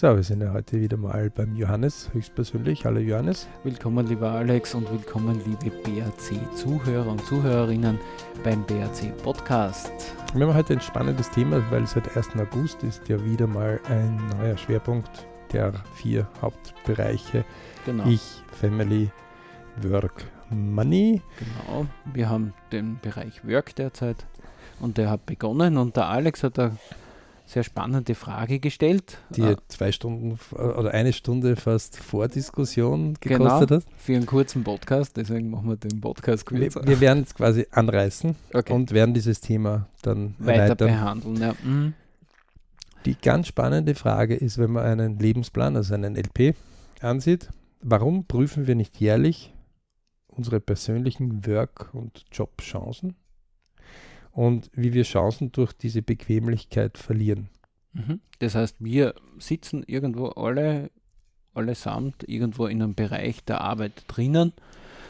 So, wir sind ja heute wieder mal beim Johannes, höchstpersönlich. Hallo Johannes. Willkommen, lieber Alex, und willkommen, liebe BRC-Zuhörer und Zuhörerinnen beim BRC-Podcast. Wir haben heute ein spannendes Thema, weil seit 1. August ist ja wieder mal ein neuer Schwerpunkt der vier Hauptbereiche. Genau. Ich, Family, Work, Money. Genau, wir haben den Bereich Work derzeit und der hat begonnen und der Alex hat da sehr spannende Frage gestellt. Die äh, zwei Stunden oder eine Stunde fast vor Diskussion gekostet genau, hat. Für einen kurzen Podcast, deswegen machen wir den Podcast kürzer. Wir, wir werden es quasi anreißen okay. und werden dieses Thema dann weiter erweitern. behandeln. Ja. Mhm. Die ganz spannende Frage ist, wenn man einen Lebensplan, also einen LP, ansieht, warum prüfen wir nicht jährlich unsere persönlichen Work- und Jobchancen? Und wie wir Chancen durch diese Bequemlichkeit verlieren. Mhm. Das heißt, wir sitzen irgendwo alle, allesamt irgendwo in einem Bereich der Arbeit drinnen,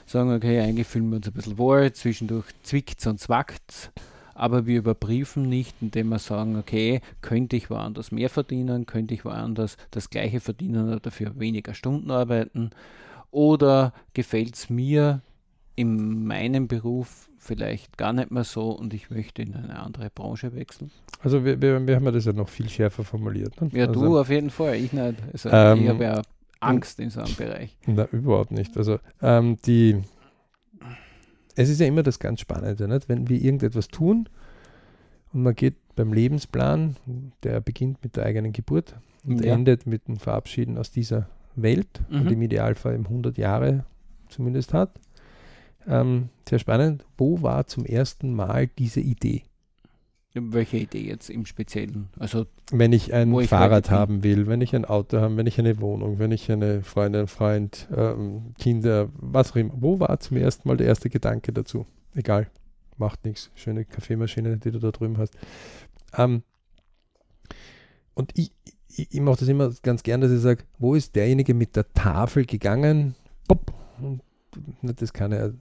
sagen, okay, eigentlich fühlen wir uns ein bisschen wohl, zwischendurch zwickt und zwackt aber wir überprüfen nicht, indem wir sagen, okay, könnte ich woanders mehr verdienen, könnte ich woanders das gleiche verdienen oder dafür weniger Stunden arbeiten oder gefällt es mir in meinem Beruf vielleicht gar nicht mehr so und ich möchte in eine andere Branche wechseln? Also wir, wir, wir haben ja das ja noch viel schärfer formuliert. Ne? Ja, also, du auf jeden Fall, ich nicht. Also ähm, ich habe ja Angst in so einem Bereich. Na, überhaupt nicht. Also ähm, die es ist ja immer das ganz Spannende, nicht? wenn wir irgendetwas tun und man geht beim Lebensplan, der beginnt mit der eigenen Geburt und ja. endet mit dem Verabschieden aus dieser Welt mhm. und im Idealfall im 100 Jahre zumindest hat, ähm, sehr spannend. Wo war zum ersten Mal diese Idee? Welche Idee jetzt im Speziellen? Also wenn ich ein Fahrrad haben will, wenn ich ein Auto habe, wenn ich eine Wohnung, wenn ich eine Freundin, Freund, ähm, Kinder, was auch immer. Wo war zum ersten Mal der erste Gedanke dazu? Egal, macht nichts. Schöne Kaffeemaschine, die du da drüben hast. Ähm, und ich, ich, ich mache das immer ganz gern, dass ich sage, wo ist derjenige mit der Tafel gegangen? Pop, und das kann er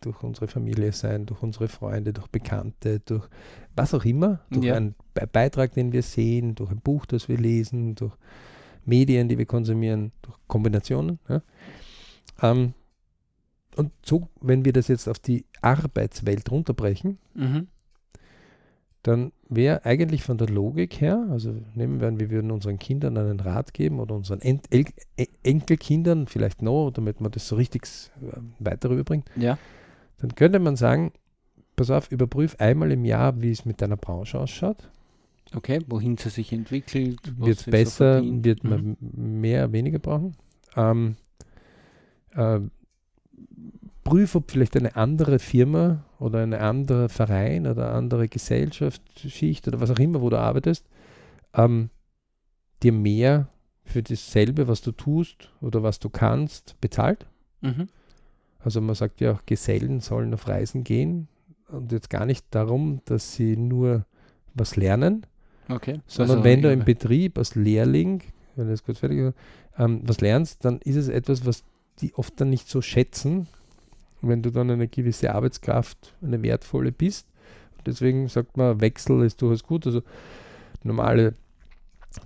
durch unsere Familie sein, durch unsere Freunde, durch Bekannte, durch was auch immer, durch ja. einen Be Beitrag, den wir sehen, durch ein Buch, das wir lesen, durch Medien, die wir konsumieren, durch Kombinationen. Ja. Ähm, und so, wenn wir das jetzt auf die Arbeitswelt runterbrechen, mhm dann wäre eigentlich von der Logik her, also nehmen wir an, wir würden unseren Kindern einen Rat geben oder unseren en El e-, Enkelkindern vielleicht noch, damit man das so richtig äh, weiter rüberbringt, ja. dann könnte man sagen, pass auf, überprüf einmal im Jahr, wie es mit deiner Branche ausschaut. Okay, wohin sie sich entwickelt. Wird es besser, so wird man mhm. mehr, weniger brauchen. Ähm, äh, prüf, ob vielleicht eine andere Firma oder ein anderer Verein oder eine andere Gesellschaftsschicht oder was auch immer, wo du arbeitest, ähm, dir mehr für dasselbe, was du tust oder was du kannst, bezahlt. Mhm. Also man sagt ja auch, Gesellen sollen auf Reisen gehen und jetzt gar nicht darum, dass sie nur was lernen, okay. sondern also, wenn du im Betrieb als Lehrling, wenn du das kurz fertig ähm, was lernst, dann ist es etwas, was die oft dann nicht so schätzen, wenn du dann eine gewisse Arbeitskraft, eine wertvolle bist. Deswegen sagt man, Wechsel ist durchaus gut. Also normale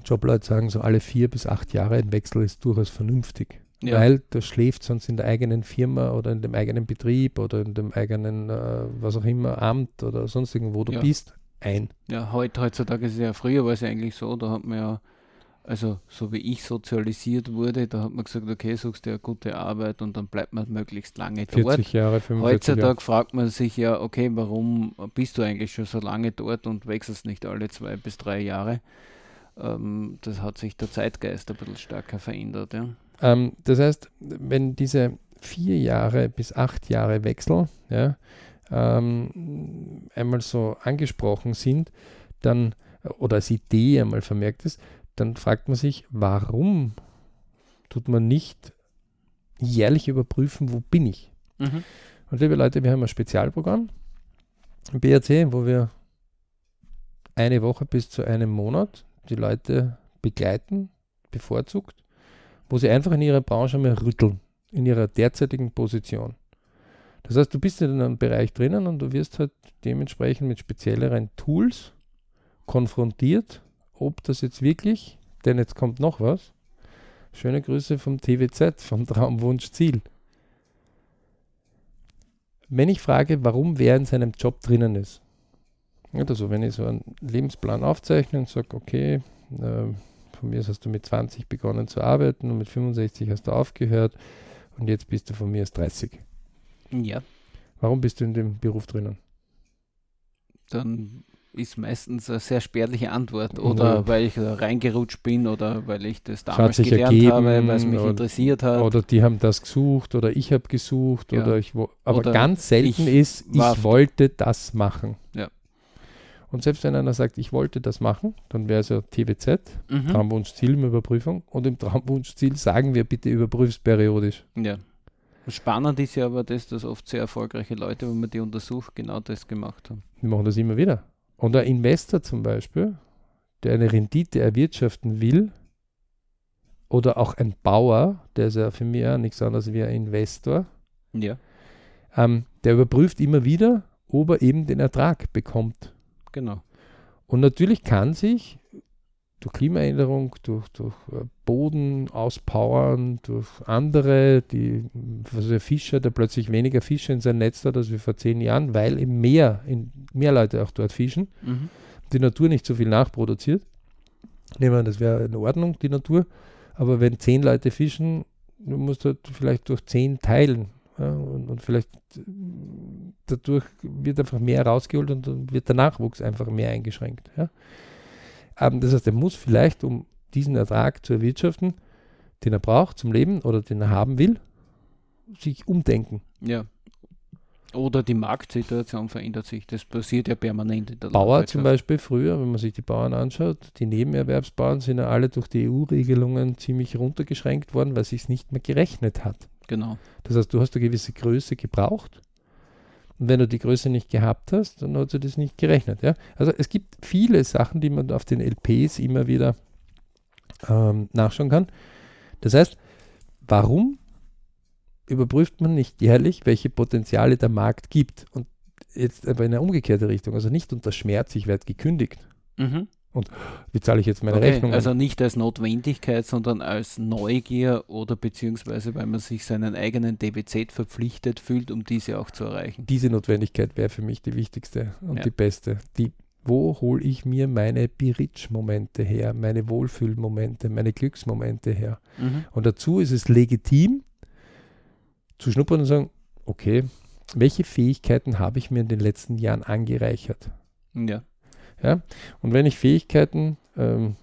Jobleute sagen so alle vier bis acht Jahre ein Wechsel ist durchaus vernünftig. Ja. Weil das schläft sonst in der eigenen Firma oder in dem eigenen Betrieb oder in dem eigenen, äh, was auch immer, Amt oder sonst irgendwo du ja. bist, ein. Ja, heute, heutzutage ist es ja früher war es ja eigentlich so, da hat man ja also so wie ich sozialisiert wurde, da hat man gesagt, okay, suchst du eine gute Arbeit und dann bleibt man möglichst lange 40 dort. Jahre, 45 Heutzutage Jahre. fragt man sich ja, okay, warum bist du eigentlich schon so lange dort und wechselst nicht alle zwei bis drei Jahre? Ähm, das hat sich der Zeitgeist ein bisschen stärker verändert. Ja. Ähm, das heißt, wenn diese vier Jahre bis acht Jahre Wechsel ja, ähm, einmal so angesprochen sind, dann oder als Idee einmal vermerkt ist, dann fragt man sich, warum tut man nicht jährlich überprüfen, wo bin ich? Mhm. Und liebe Leute, wir haben ein Spezialprogramm im BRC, wo wir eine Woche bis zu einem Monat die Leute begleiten, bevorzugt, wo sie einfach in ihrer Branche mal rütteln, in ihrer derzeitigen Position. Das heißt, du bist in einem Bereich drinnen und du wirst halt dementsprechend mit spezielleren Tools konfrontiert ob das jetzt wirklich Denn jetzt kommt noch was. Schöne Grüße vom TWZ, vom Traumwunsch Ziel. Wenn ich frage, warum wer in seinem Job drinnen ist, also wenn ich so einen Lebensplan aufzeichne und sage, okay, äh, von mir hast du mit 20 begonnen zu arbeiten und mit 65 hast du aufgehört und jetzt bist du von mir erst 30. Ja. Warum bist du in dem Beruf drinnen? Dann ist meistens eine sehr spärliche Antwort. Oder ja. weil ich da reingerutscht bin oder weil ich das damals gelernt ergeben, habe, weil es mich oder, interessiert hat. Oder die haben das gesucht oder ich habe gesucht ja. oder ich aber oder ganz selten ich ist, ich wollte das machen. Ja. Und selbst wenn einer sagt, ich wollte das machen, dann wäre es ja TWZ, mhm. Traumwunschziel im Überprüfung. Und im Traumwunschziel sagen wir bitte überprüfst periodisch. Ja. Spannend ist ja aber das, dass oft sehr erfolgreiche Leute, wenn man die untersucht, genau das gemacht haben. Die machen das immer wieder. Und ein Investor zum Beispiel, der eine Rendite erwirtschaften will, oder auch ein Bauer, der ist ja für mich ja nichts anderes wie ein Investor, ja. ähm, der überprüft immer wieder, ob er eben den Ertrag bekommt. Genau. Und natürlich kann sich durch Klimaänderung, durch, durch äh, Boden auspowern, durch andere, die also der Fischer, der plötzlich weniger Fische in sein Netz hat als wie vor zehn Jahren, weil eben mehr, in, mehr Leute auch dort fischen, mhm. die Natur nicht so viel nachproduziert. Nehmen wir, das wäre in Ordnung, die Natur. Aber wenn zehn Leute fischen, du musst halt vielleicht durch zehn teilen. Ja, und, und, vielleicht dadurch wird einfach mehr rausgeholt und dann wird der Nachwuchs einfach mehr eingeschränkt. Ja. Ähm, das heißt, er muss vielleicht, um diesen Ertrag zu erwirtschaften, den er braucht zum Leben oder den er haben will, sich umdenken. Ja. Oder die Marktsituation verändert sich. Das passiert ja permanent in der Bauer zum Beispiel früher, wenn man sich die Bauern anschaut, die Nebenerwerbsbauern sind ja alle durch die EU-Regelungen ziemlich runtergeschränkt worden, weil sich es nicht mehr gerechnet hat. Genau. Das heißt, du hast eine gewisse Größe gebraucht und wenn du die Größe nicht gehabt hast, dann hat sie das nicht gerechnet. Ja? Also es gibt viele Sachen, die man auf den LPs immer wieder ähm, nachschauen kann. Das heißt, warum überprüft man nicht jährlich, welche Potenziale der Markt gibt? Und jetzt aber in eine umgekehrte Richtung, also nicht unter Schmerz, ich werde gekündigt. Mhm. Und wie zahle ich jetzt meine okay, Rechnung? Also nicht als Notwendigkeit, sondern als Neugier oder beziehungsweise weil man sich seinen eigenen DBZ verpflichtet fühlt, um diese auch zu erreichen. Diese Notwendigkeit wäre für mich die wichtigste und ja. die beste. Die, wo hole ich mir meine Biritsch-Momente her, meine Wohlfühlmomente, meine Glücksmomente her? Mhm. Und dazu ist es legitim zu schnuppern und sagen, okay, welche Fähigkeiten habe ich mir in den letzten Jahren angereichert? Ja. Ja? Und wenn ich Fähigkeiten, ähm,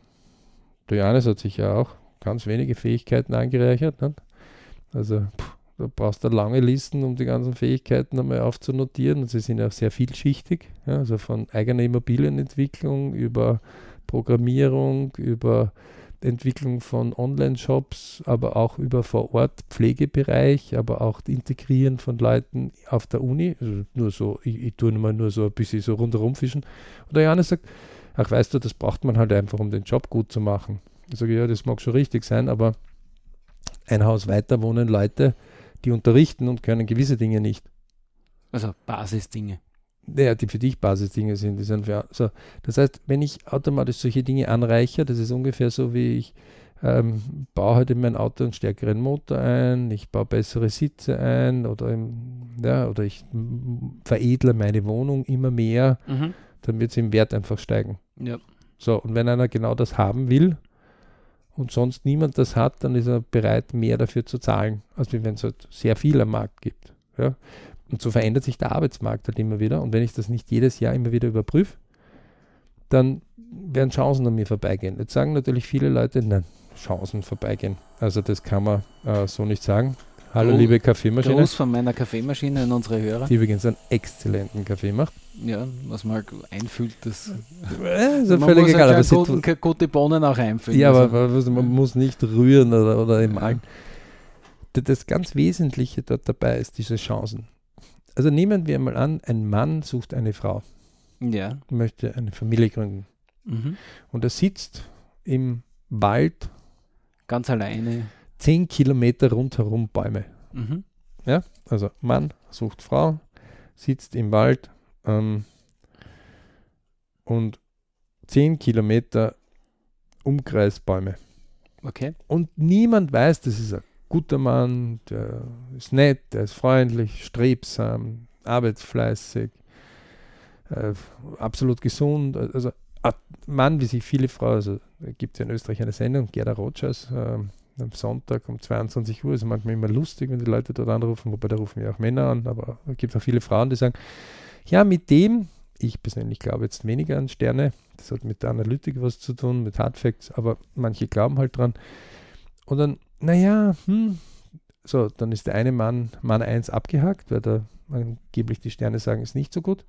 Johannes hat sich ja auch ganz wenige Fähigkeiten angereichert. Ne? Also pff, du brauchst da lange Listen, um die ganzen Fähigkeiten einmal aufzunotieren. Und sie sind auch sehr vielschichtig. Ja? Also von eigener Immobilienentwicklung über Programmierung, über Entwicklung von Online-Shops, aber auch über vor Ort Pflegebereich, aber auch Integrieren von Leuten auf der Uni. Also nur so, ich, ich tue mal nur so ein bisschen so rundherum fischen. Und der Johannes sagt, ach weißt du, das braucht man halt einfach, um den Job gut zu machen. Ich sage, ja, das mag schon richtig sein, aber ein Haus weiter wohnen Leute, die unterrichten und können gewisse Dinge nicht. Also Basisdinge ja, die für dich Basisdinge sind. Die sind für, so. Das heißt, wenn ich automatisch solche Dinge anreiche, das ist ungefähr so wie ich ähm, baue halt in mein Auto einen stärkeren Motor ein, ich baue bessere Sitze ein oder, im, ja, oder ich veredle meine Wohnung immer mehr, mhm. dann wird es im Wert einfach steigen. Ja. So, und wenn einer genau das haben will und sonst niemand das hat, dann ist er bereit, mehr dafür zu zahlen, als wenn es halt sehr viel am Markt gibt. Ja? Und so verändert sich der Arbeitsmarkt halt immer wieder. Und wenn ich das nicht jedes Jahr immer wieder überprüfe, dann werden Chancen an mir vorbeigehen. Jetzt sagen natürlich viele Leute, nein, Chancen vorbeigehen. Also das kann man äh, so nicht sagen. Hallo Gruß, liebe Kaffeemaschine. Gruß von meiner Kaffeemaschine an unsere Hörer. Die übrigens einen exzellenten Kaffee macht. Ja, was man halt einfüllt, das äh, ist ja völlig muss egal. Ja guten, gute Bohnen auch einfüllen. Ja, aber also, man muss nicht rühren oder, oder im ja. Das ganz Wesentliche dort dabei ist diese Chancen. Also nehmen wir mal an, ein Mann sucht eine Frau. Ja. Möchte eine Familie gründen. Mhm. Und er sitzt im Wald. Ganz alleine. Zehn Kilometer rundherum Bäume. Mhm. Ja, also Mann sucht Frau, sitzt im Wald ähm, und zehn Kilometer Umkreis Bäume. Okay. Und niemand weiß, das ist ein guter Mann, der ist nett, der ist freundlich, strebsam, arbeitsfleißig, äh, absolut gesund. Also Mann, wie sich viele Frauen, also gibt es ja in Österreich eine Sendung, Gerda Rogers, äh, am Sonntag um 22 Uhr. Ist manchmal immer lustig, wenn die Leute dort anrufen, wobei da rufen ja auch Männer an, aber es gibt auch viele Frauen, die sagen, ja, mit dem, ich persönlich glaube jetzt weniger an Sterne, das hat mit der Analytik was zu tun, mit Hardfacts, aber manche glauben halt dran. Und dann, naja, hm, so, dann ist der eine Mann, Mann 1 abgehakt, weil da angeblich die Sterne sagen, ist nicht so gut.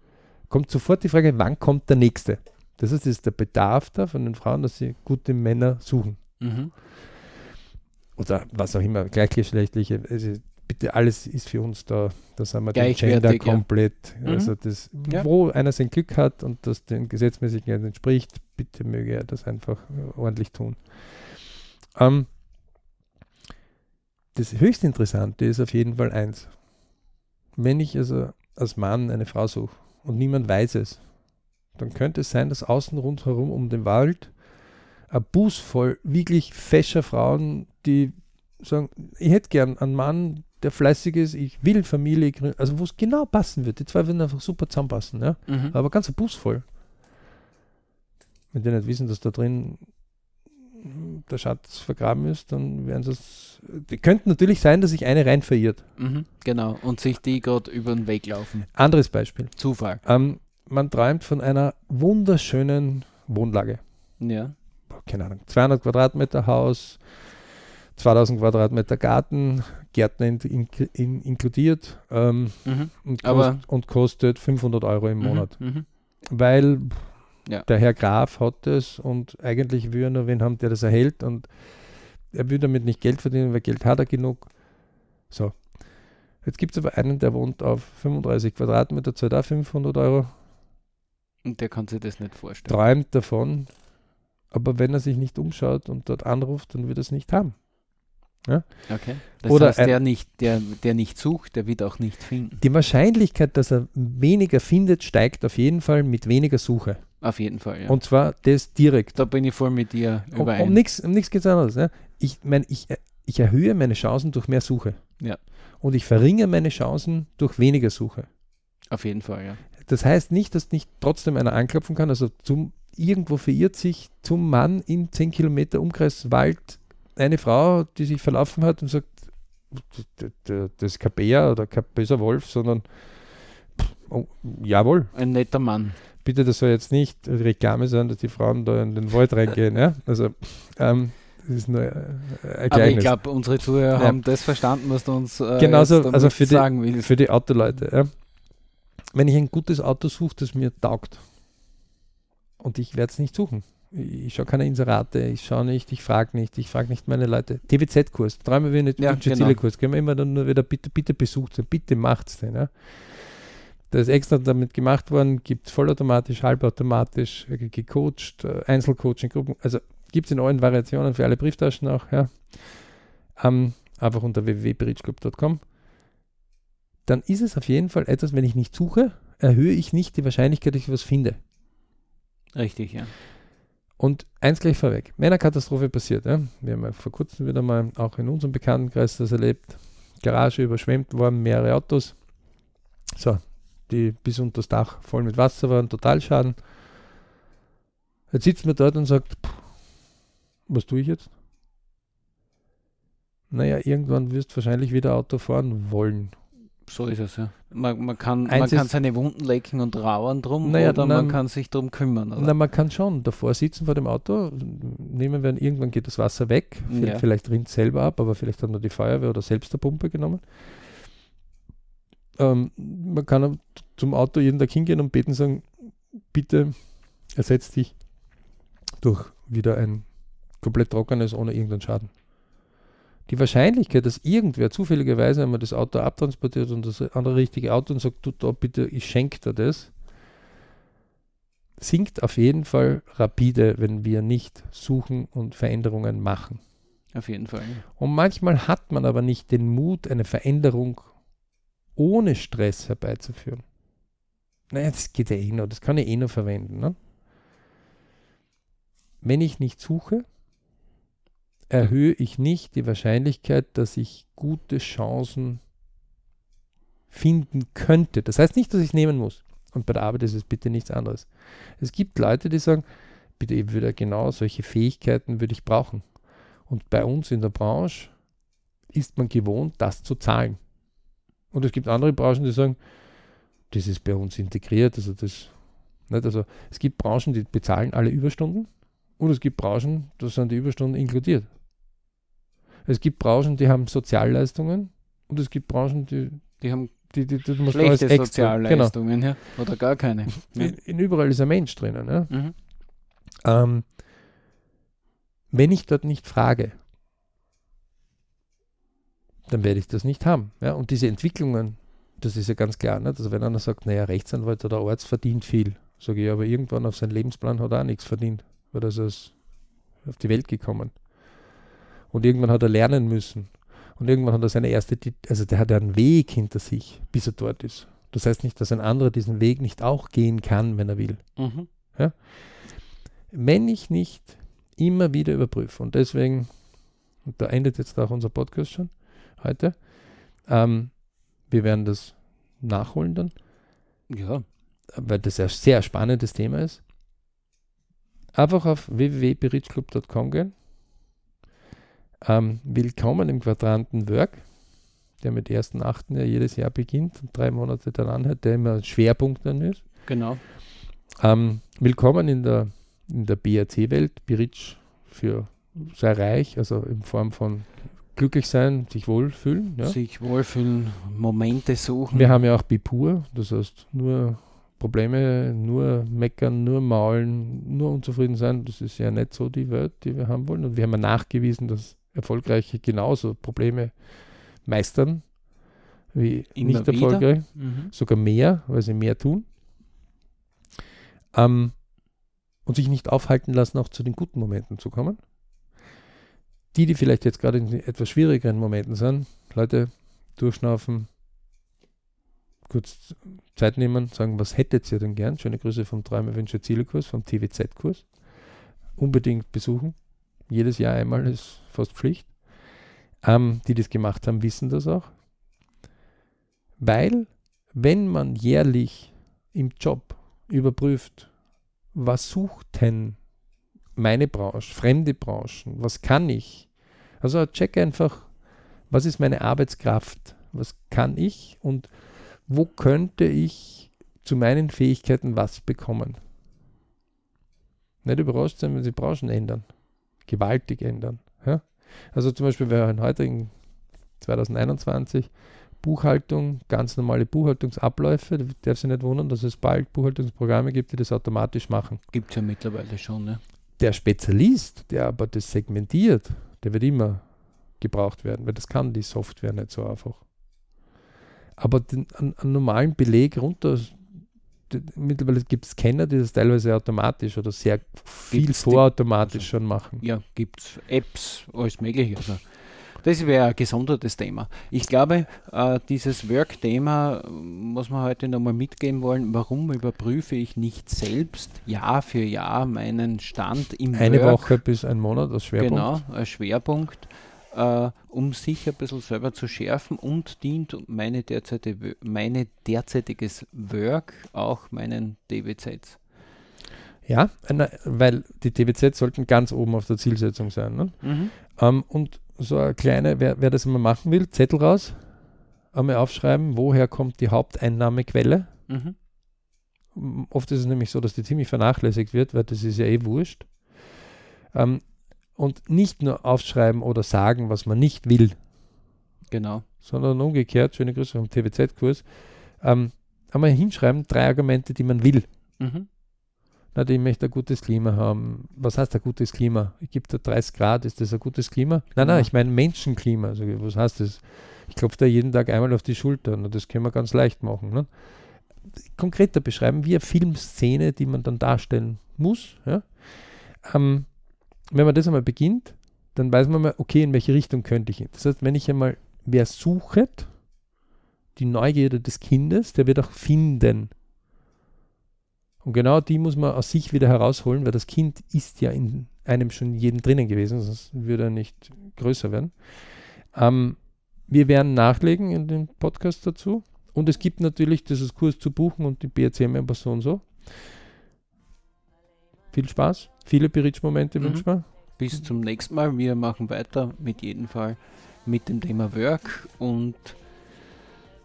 Kommt sofort die Frage, wann kommt der nächste? Das heißt, es ist der Bedarf da von den Frauen, dass sie gute Männer suchen. Mhm. Oder was auch immer, gleichgeschlechtliche. Also bitte alles ist für uns da, da sind wir den Gender komplett. Ja. Also mhm. das, ja. wo einer sein Glück hat und das den Gesetzmäßigkeiten entspricht, bitte möge er das einfach äh, ordentlich tun. Ähm, das höchst Interessante ist auf jeden Fall eins. Wenn ich also als Mann eine Frau suche und niemand weiß es, dann könnte es sein, dass außen rundherum um den Wald ein Bus voll wirklich fescher Frauen, die sagen, ich hätte gern einen Mann, der fleißig ist, ich will Familie gründen, also wo es genau passen wird. Die zwei würden einfach super zusammenpassen, ja. Mhm. Aber ganz ein Bus voll. Wenn die nicht wissen, dass da drin der Schatz vergraben ist, dann werden sie es. Könnte natürlich sein, dass sich eine rein verirrt. Mhm, genau, und sich die gerade über den Weg laufen. Anderes Beispiel. Zufall. Ähm, man träumt von einer wunderschönen Wohnlage. Ja. Keine Ahnung, 200 Quadratmeter Haus, 2000 Quadratmeter Garten, Gärtner in, in, in, inkludiert ähm, mhm. und, kost, und, kostet 500 Euro im mhm, Monat. Mhm. Weil ja. der Herr Graf hat es und eigentlich will er nur wen haben, der das erhält und er will damit nicht Geld verdienen, weil Geld hat er genug. So. Jetzt gibt es aber einen, der wohnt auf 35 Quadratmeter, zahlt auch 500 Euro. Und der kann sich das nicht vorstellen. Träumt davon, aber wenn er sich nicht umschaut und dort anruft, dann wird er es nicht haben. Ja? Okay. Das Oder heißt, der, nicht, der, der nicht sucht, der wird auch nicht finden. Die Wahrscheinlichkeit, dass er weniger findet, steigt auf jeden Fall mit weniger Suche. Auf jeden Fall, ja. Und zwar das direkt. Da bin ich voll mit dir überein. Um, um nichts um geht es anderes. Ja? Ich meine, ich, ich erhöhe meine Chancen durch mehr Suche. Ja. Und ich verringere meine Chancen durch weniger Suche. Auf jeden Fall, ja. Das heißt nicht, dass nicht trotzdem einer anklopfen kann. Also zum, irgendwo verirrt sich zum Mann in 10 Kilometer Umkreis Wald eine Frau, die sich verlaufen hat und sagt, das ist kein Bär oder kein böser Wolf, sondern oh, jawohl. Ein netter Mann. Bitte, das soll jetzt nicht Reklame sein, dass die Frauen da in den Wald reingehen. ja? Also, ähm, das ist nur ein Aber ich glaube, unsere Zuhörer ja. haben das verstanden, was du uns äh, Genauso, also für sagen die, willst. Für die Autoleute. Ja? Wenn ich ein gutes Auto suche, das mir taugt, und ich werde es nicht suchen, ich schaue keine Inserate, ich schaue nicht, ich frage nicht, ich frage nicht meine Leute. TWZ-Kurs, dreimal wie nicht ja, genau. Kurs, können wir immer dann nur wieder bitte, bitte besucht bitte macht's den. Ja. Das ist extra damit gemacht worden, gibt vollautomatisch, halbautomatisch, gecoacht, äh, Einzelcoaching, Gruppen, also gibt es in allen Variationen für alle Brieftaschen auch, ja. Um, einfach unter www.bridgeclub.com. Dann ist es auf jeden Fall etwas, wenn ich nicht suche, erhöhe ich nicht die Wahrscheinlichkeit, dass ich was finde. Richtig, ja. Und eins gleich vorweg, wenn eine Katastrophe passiert, ja, wir haben ja vor kurzem wieder mal auch in unserem Bekanntenkreis das erlebt, Garage überschwemmt worden, mehrere Autos, so, die bis unter das Dach voll mit Wasser waren, Totalschaden. Jetzt sitzt man dort und sagt, pff, was tue ich jetzt? Naja, irgendwann wirst du wahrscheinlich wieder Auto fahren wollen. So ist es, ja. Man, man, kann, man kann seine Wunden lecken und trauern drum naja, oder na, man kann sich darum kümmern. Oder? Na, man kann schon davor sitzen vor dem Auto, nehmen wir, irgendwann geht das Wasser weg, ja. vielleicht rinnt es selber ab, aber vielleicht hat man die Feuerwehr oder selbst der Pumpe genommen. Ähm, man kann zum Auto jeden Tag hingehen und beten sagen, bitte ersetzt dich durch wieder ein komplett trockenes ohne irgendeinen Schaden die Wahrscheinlichkeit, dass irgendwer zufälligerweise einmal das Auto abtransportiert und das andere richtige Auto und sagt, du da bitte, ich schenke dir das, sinkt auf jeden Fall rapide, wenn wir nicht suchen und Veränderungen machen. Auf jeden Fall. Und manchmal hat man aber nicht den Mut, eine Veränderung ohne Stress herbeizuführen. Naja, das geht ja eh noch, das kann ich eh noch verwenden. Ne? wenn ich nicht suche, erhöhe ich nicht die Wahrscheinlichkeit, dass ich gute Chancen finden könnte. Das heißt nicht, dass ich es nehmen muss. Und bei der Arbeit ist es bitte nichts anderes. Es gibt Leute, die sagen, bitte, ich würde genau solche Fähigkeiten würde ich brauchen. Und bei uns in der Branche ist man gewohnt, das zu zahlen. Und es gibt andere Branchen, die sagen, das ist bei uns integriert. Also, das, nicht? also es gibt Branchen, die bezahlen alle Überstunden und es gibt Branchen, da sind die Überstunden inkludiert. Es gibt Branchen, die haben Sozialleistungen und es gibt Branchen, die, die haben die, die, die du schlechte extra, Sozialleistungen genau. ja, oder gar keine. In, in, überall ist ein Mensch drinnen. Ja? Mhm. Ähm, wenn ich dort nicht frage, dann werde ich das nicht haben. Ja? Und diese Entwicklungen, das ist ja ganz klar. Nicht? Also wenn einer sagt, naja, Rechtsanwalt oder Arzt verdient viel, sage ich, aber irgendwann auf seinen Lebensplan hat er auch nichts verdient, weil er ist auf die Welt gekommen. Und irgendwann hat er lernen müssen. Und irgendwann hat er seine erste, also der hat einen Weg hinter sich, bis er dort ist. Das heißt nicht, dass ein anderer diesen Weg nicht auch gehen kann, wenn er will. Mhm. Ja? Wenn ich nicht immer wieder überprüfe, und deswegen, und da endet jetzt auch unser Podcast schon, heute. Ähm, wir werden das nachholen dann. Ja. Weil das ein sehr spannendes Thema ist. Einfach auf www.berichclub.com gehen. Ähm, willkommen im Quadranten Work, der mit 1.8. ja jedes Jahr beginnt und drei Monate dann anhört, der immer ein Schwerpunkt dann ist. Genau. Ähm, willkommen in der, in der BRC-Welt, Beritsch für sehr reich, also in Form von glücklich sein, sich wohlfühlen. Ja. Sich wohlfühlen, Momente suchen. Wir haben ja auch Bipur, das heißt nur Probleme, nur meckern, nur maulen, nur unzufrieden sein. Das ist ja nicht so die Welt, die wir haben wollen. Und wir haben ja nachgewiesen, dass Erfolgreiche genauso Probleme meistern wie Immer nicht erfolgreich, mhm. sogar mehr, weil sie mehr tun. Ähm, und sich nicht aufhalten lassen, auch zu den guten Momenten zu kommen die, die vielleicht jetzt gerade in etwas schwierigeren Momenten sind, Leute durchschnaufen, kurz Zeit nehmen, sagen, was hättet ihr denn gern? Schöne Grüße vom Träume, Wünsche, Ziele-Kurs, vom TWZ-Kurs. Unbedingt besuchen. Jedes Jahr einmal ist fast Pflicht. Ähm, die das gemacht haben, wissen das auch. Weil, wenn man jährlich im Job überprüft, was sucht denn meine Branche, fremde Branchen, was kann ich? Also check einfach, was ist meine Arbeitskraft, was kann ich und wo könnte ich zu meinen Fähigkeiten was bekommen. Nicht überrascht sein, wenn sie Branchen ändern, gewaltig ändern. Ja? Also zum Beispiel, wir haben heute in 2021 Buchhaltung, ganz normale Buchhaltungsabläufe. Du darfst dich nicht wundern, dass es bald Buchhaltungsprogramme gibt, die das automatisch machen. Gibt es ja mittlerweile schon, ne? Der Spezialist, der aber das segmentiert, der wird immer gebraucht werden, weil das kann die Software nicht so einfach. Aber den, einen, einen normalen Beleg runter, mittlerweile gibt es Scanner, die das teilweise automatisch oder sehr viel gibt's vorautomatisch die, also, schon machen. Ja, gibt es Apps, alles mögliche. Also das wäre ein gesondertes Thema. Ich glaube, äh, dieses Work-Thema muss man heute nochmal mitgeben wollen. Warum überprüfe ich nicht selbst Jahr für Jahr meinen Stand im Eine Work? Woche bis ein Monat als Schwerpunkt. Genau, als Schwerpunkt. Uh, um sich ein bisschen selber zu schärfen und dient meine, derzeitige, meine derzeitiges Work auch meinen DWZs. Ja, weil die DWZs sollten ganz oben auf der Zielsetzung sein. Ne? Mhm. Um, ähm, und so eine kleine, wer, wer das immer machen will, Zettel raus, einmal aufschreiben, woher kommt die Haupteinnahmequelle. Mhm. Oft ist es nämlich so, dass die ziemlich vernachlässigt wird, weil das ist ja eh wurscht. Ähm, und nicht nur aufschreiben oder sagen, was man nicht will. Genau. Sondern umgekehrt, schöne Grüße vom TWZ-Kurs, ähm, einmal hinschreiben, drei Argumente, die man will. Mhm na, ich möchte ein gutes Klima haben. Was heißt ein gutes Klima? Ich gebe da 30 Grad, ist das ein gutes Klima? Nein, nein, ich meine Menschenklima. Also, was heißt das? Ich klopfe da jeden Tag einmal auf die Schulter und das können wir ganz leicht machen. Ne? Konkreter beschreiben, wie eine Filmszene, die man dann darstellen muss. Ja? Ähm, wenn man das einmal beginnt, dann weiß man mal, okay, in welche Richtung könnte ich. Das heißt, wenn ich einmal, wer sucht, die Neugierde des Kindes, der wird auch finden. Und genau die muss man aus sich wieder herausholen, weil das Kind ist ja in einem schon jeden drinnen gewesen, sonst würde er nicht größer werden. Ähm, wir werden nachlegen in den Podcast dazu. Und es gibt natürlich dieses Kurs zu buchen und die BRC-Members so und so. Viel Spaß, viele Bridge-Momente mhm. wünschen wir. Bis zum nächsten Mal. Wir machen weiter mit jedem Fall mit dem Thema Work und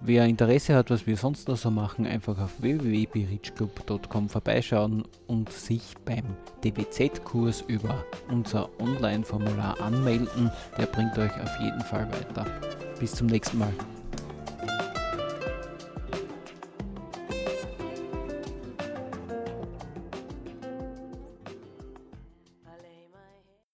wer Interesse hat, was wir sonst noch so machen, einfach auf www.berichclub.com vorbeischauen und sich beim DBZ-Kurs über unser Online-Formular anmelden. Der bringt euch auf jeden Fall weiter. Bis zum nächsten Mal.